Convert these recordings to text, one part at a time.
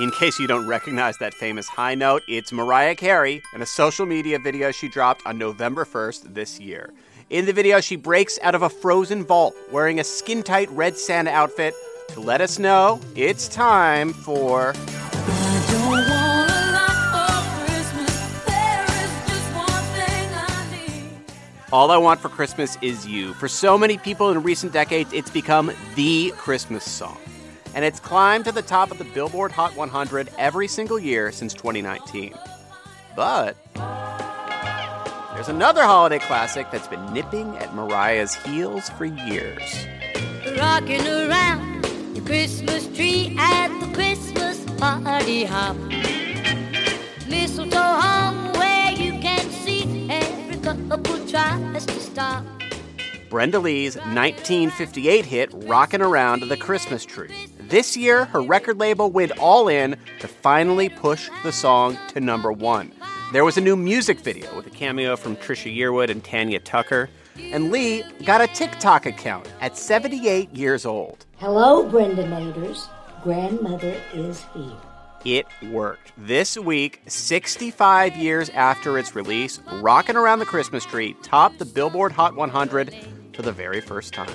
In case you don't recognize that famous high note, it's Mariah Carey in a social media video she dropped on November 1st this year. In the video, she breaks out of a frozen vault wearing a skin tight red Santa outfit to let us know it's time for. All I Want for Christmas is You. For so many people in recent decades, it's become the Christmas song. And it's climbed to the top of the Billboard Hot 100 every single year since 2019. But there's another holiday classic that's been nipping at Mariah's heels for years. Rocking around the Christmas tree at the Christmas party hop. Mistletoe hung where you can see every couple tries to stop. Brenda Lee's 1958 hit Rockin' Around the Christmas Tree. This year, her record label went all in to finally push the song to number one. There was a new music video with a cameo from Trisha Yearwood and Tanya Tucker. And Lee got a TikTok account at 78 years old. Hello, Brenda Naders. Grandmother is here. It worked. This week, 65 years after its release, Rockin' Around the Christmas Tree topped the Billboard Hot 100 for the very first time.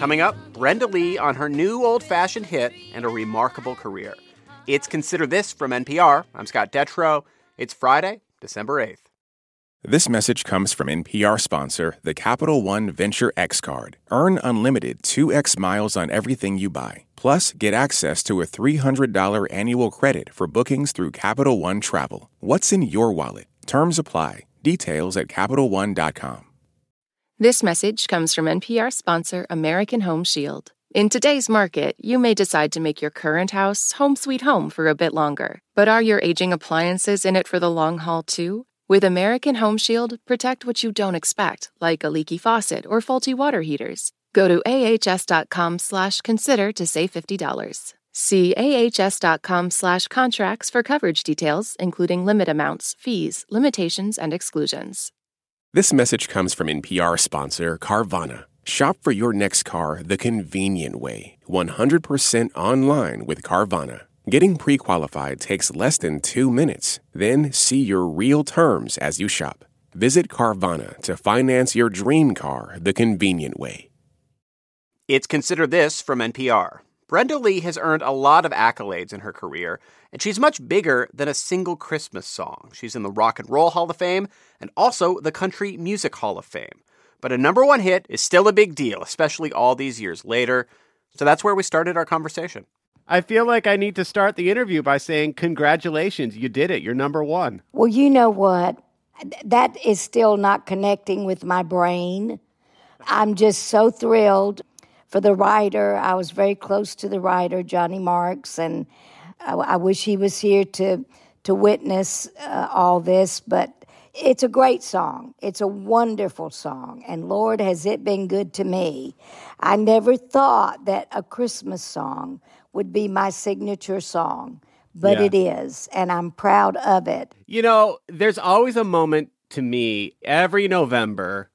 Coming up, Brenda Lee on her new old fashioned hit and a remarkable career. It's Consider This from NPR. I'm Scott Detrow. It's Friday, December 8th. This message comes from NPR sponsor, the Capital One Venture X Card. Earn unlimited 2x miles on everything you buy. Plus, get access to a $300 annual credit for bookings through Capital One Travel. What's in your wallet? Terms apply. Details at CapitalOne.com. This message comes from NPR sponsor American Home Shield. In today's market, you may decide to make your current house home sweet home for a bit longer. But are your aging appliances in it for the long haul too? With American Home Shield, protect what you don't expect, like a leaky faucet or faulty water heaters. Go to ahs.com slash consider to save $50. See ahs.com slash contracts for coverage details, including limit amounts, fees, limitations, and exclusions. This message comes from NPR sponsor Carvana. Shop for your next car the convenient way 100% online with Carvana. Getting pre qualified takes less than two minutes. Then see your real terms as you shop. Visit Carvana to finance your dream car the convenient way. It's Consider This from NPR. Brenda Lee has earned a lot of accolades in her career, and she's much bigger than a single Christmas song. She's in the Rock and Roll Hall of Fame and also the Country Music Hall of Fame. But a number one hit is still a big deal, especially all these years later. So that's where we started our conversation. I feel like I need to start the interview by saying, Congratulations, you did it. You're number one. Well, you know what? That is still not connecting with my brain. I'm just so thrilled for the writer. I was very close to the writer, Johnny Marks, and I, I wish he was here to to witness uh, all this. But it's a great song. It's a wonderful song. And Lord, has it been good to me. I never thought that a Christmas song would be my signature song, but Yeah. it is. And I'm proud of it. You know, there's always a moment to me every November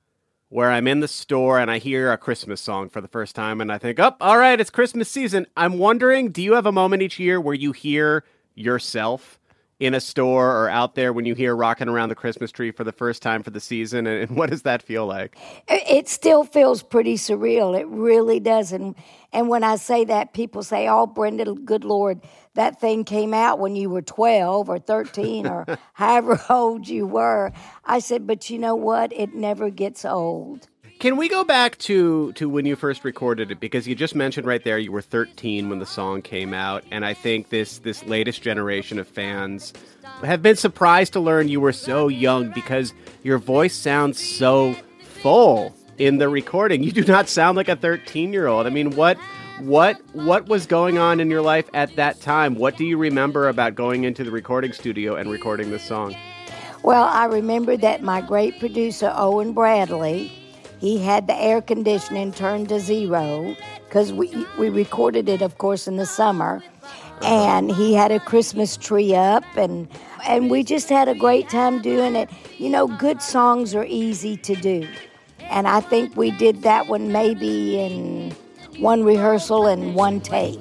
where I'm in the store and I hear a Christmas song for the first time and I think, oh, all right, it's Christmas season. I'm wondering, do you have a moment each year where you hear yourself in a store or out there when you hear rocking around the Christmas tree for the first time for the season? And, what does that feel like? It it still feels pretty surreal. It really does. And, and when I say that, people say, oh, Brenda, good Lord, that thing came out when you were 12 or 13 or however old you were. I said, but you know what? It never gets old. Can we go back to to when you first recorded it because you just mentioned right there you were 13 when the song came out and I think this this latest generation of fans have been surprised to learn you were so young because your voice sounds so full in the recording. You do not sound like a 13-year-old. I mean, what what what was going on in your life at that time? What do you remember about going into the recording studio and recording this song? Well, I remember that my great producer, Owen Bradley, he had the air conditioning turned to zero because we, we recorded it, of course, in the summer. Uh-huh. and he had a Christmas tree up, and and we just had a great time doing it. You know, good songs are easy to do, and I think we did that one maybe in one rehearsal and one take.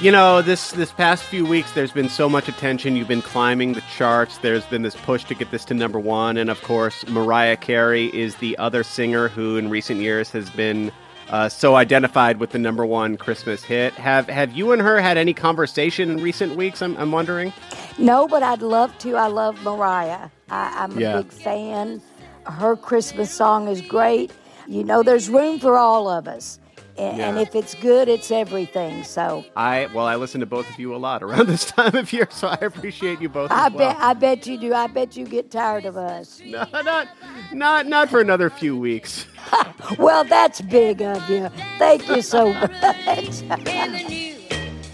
You know, this this past few weeks, there's been so much attention. You've been climbing the charts. There's been this push to get this to number one, and of course, Mariah Carey is the other singer who, in recent years, has been uh, so identified with the number one Christmas hit. Have Have you and her had any conversation in recent weeks? I'm, I'm wondering. No, but I'd love to. I love Mariah. I, I'm a Yeah. big fan. Her Christmas song is great. You know, there's room for all of us. And, and if it's good, it's everything. So I well, I listen to both of you a lot around this time of year, so I appreciate you both. I as well. bet I bet you do. I bet you get tired of us. No, not not not for another few weeks. Well, that's big of you. Thank you so much. in the new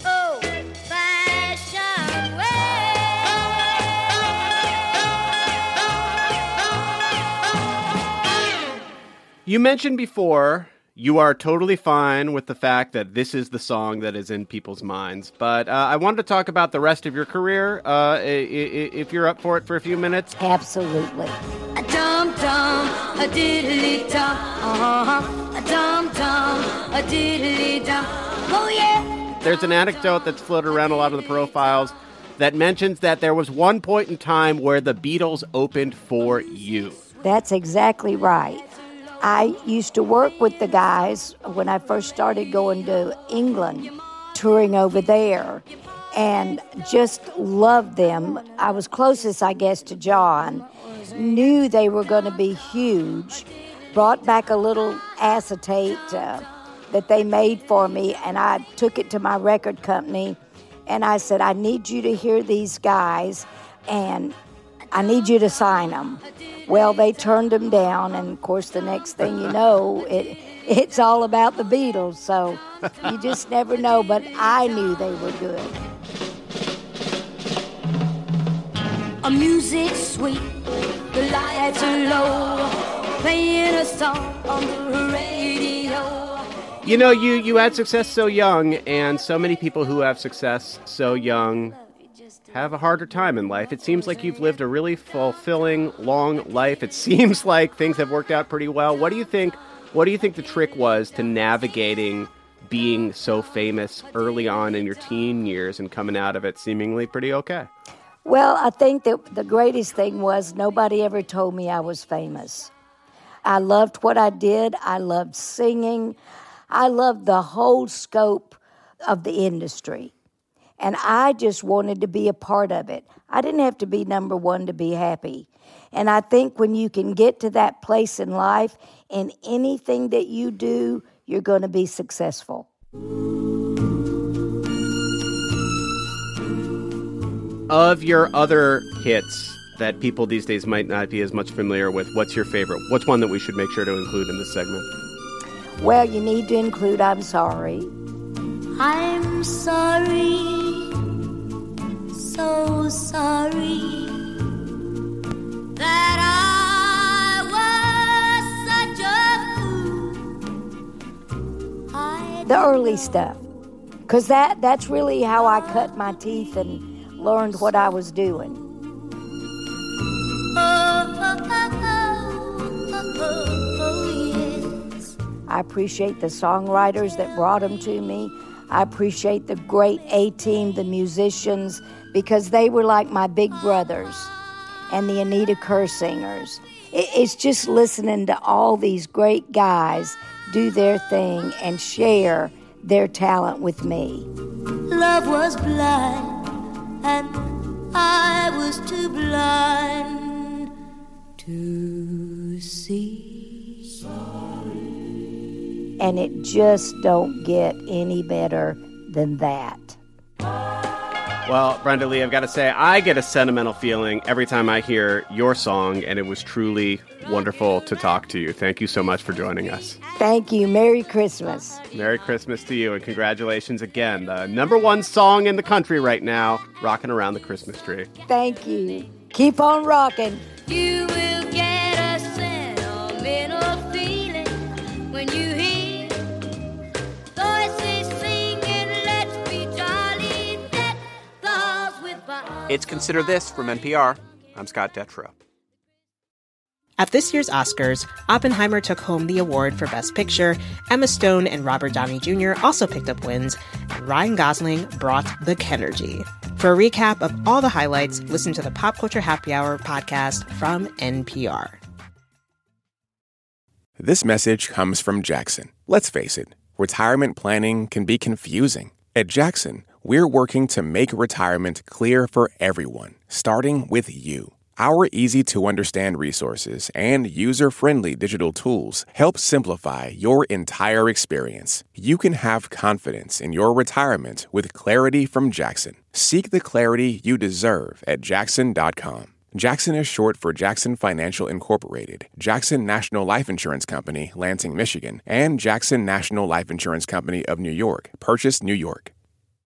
old-fashioned way. You mentioned before you are totally fine with the fact that this is the song that is in people's minds, but uh, I wanted to talk about the rest of your career. Uh, i- i- if you're up for it for a few minutes, Absolutely. A dum dum, a diddly dum, uh-huh. A dum dum, a diddly dum. Oh yeah. there's an anecdote that's floated around a lot of the profiles that mentions that there was one point in time where the Beatles opened for you. That's exactly right. I used to work with the guys when I first started going to England, touring over there, and just loved them. I was closest, I guess, to John. Knew they were going to be huge. Brought back a little acetate uh, that they made for me, and I took it to my record company, and I said, "I need you to hear these guys, and I need you to sign them." Well, they turned them down, and of course, the next thing you know, it it's all about the Beatles. So you just never know. But I knew they were good. A music sweet, the lights are low, playing a song on the radio. You know, you you had success so young, and so many people who have success so young have a harder time in life. It seems like you've lived a really fulfilling, long life. It seems like things have worked out pretty well. What do you think? What do you think the trick was to navigating being so famous early on in your teen years and coming out of it seemingly pretty okay? Well, I think that the greatest thing was nobody ever told me I was famous. I loved what I did. I loved singing. I loved the whole scope of the industry. And I just wanted to be a part of it. I didn't have to be number one to be happy. And I think when you can get to that place in life, in anything that you do, you're going to be successful. Of your other hits that people these days might not be as much familiar with, what's your favorite? What's one that we should make sure to include in this segment? Well, you need to include I'm Sorry. I'm sorry, the early stuff. Because that that's really how i cut my teeth and learned what i was doing. I appreciate the songwriters that brought them to me. I appreciate the great a team the musicians because they were like my big brothers and the anita kerr singers. It's just listening to all these great guys do their thing and share their talent with me Love was blind, and I was too blind to see. and it just don't get any better than that. Well, Brenda Lee, I've got to say, I get a sentimental feeling every time I hear your song, and it was truly wonderful to talk to you. Thank you so much for joining us. Thank you. Merry Christmas. Merry Christmas to you, and congratulations again. The number one song in the country right now, Rocking Around the Christmas Tree. Thank you. Keep on rocking. You will It's Consider This from NPR. I'm Scott Detrow. At this year's Oscars, Oppenheimer took home the award for Best Picture. Emma Stone and Robert Downey Jr. also picked up wins, and Ryan Gosling brought the Kenergy. For a recap of all the highlights, listen to the Pop Culture Happy Hour podcast from NPR. This message comes from Jackson. Let's face it, retirement planning can be confusing. At Jackson, we're working to make retirement clear for everyone, starting with you. Our easy to understand resources and user friendly digital tools help simplify your entire experience. You can have confidence in your retirement with clarity from Jackson. Seek the clarity you deserve at jackson.com. Jackson is short for Jackson Financial Incorporated, Jackson National Life Insurance Company, Lansing, Michigan, and Jackson National Life Insurance Company of New York, Purchase, New York.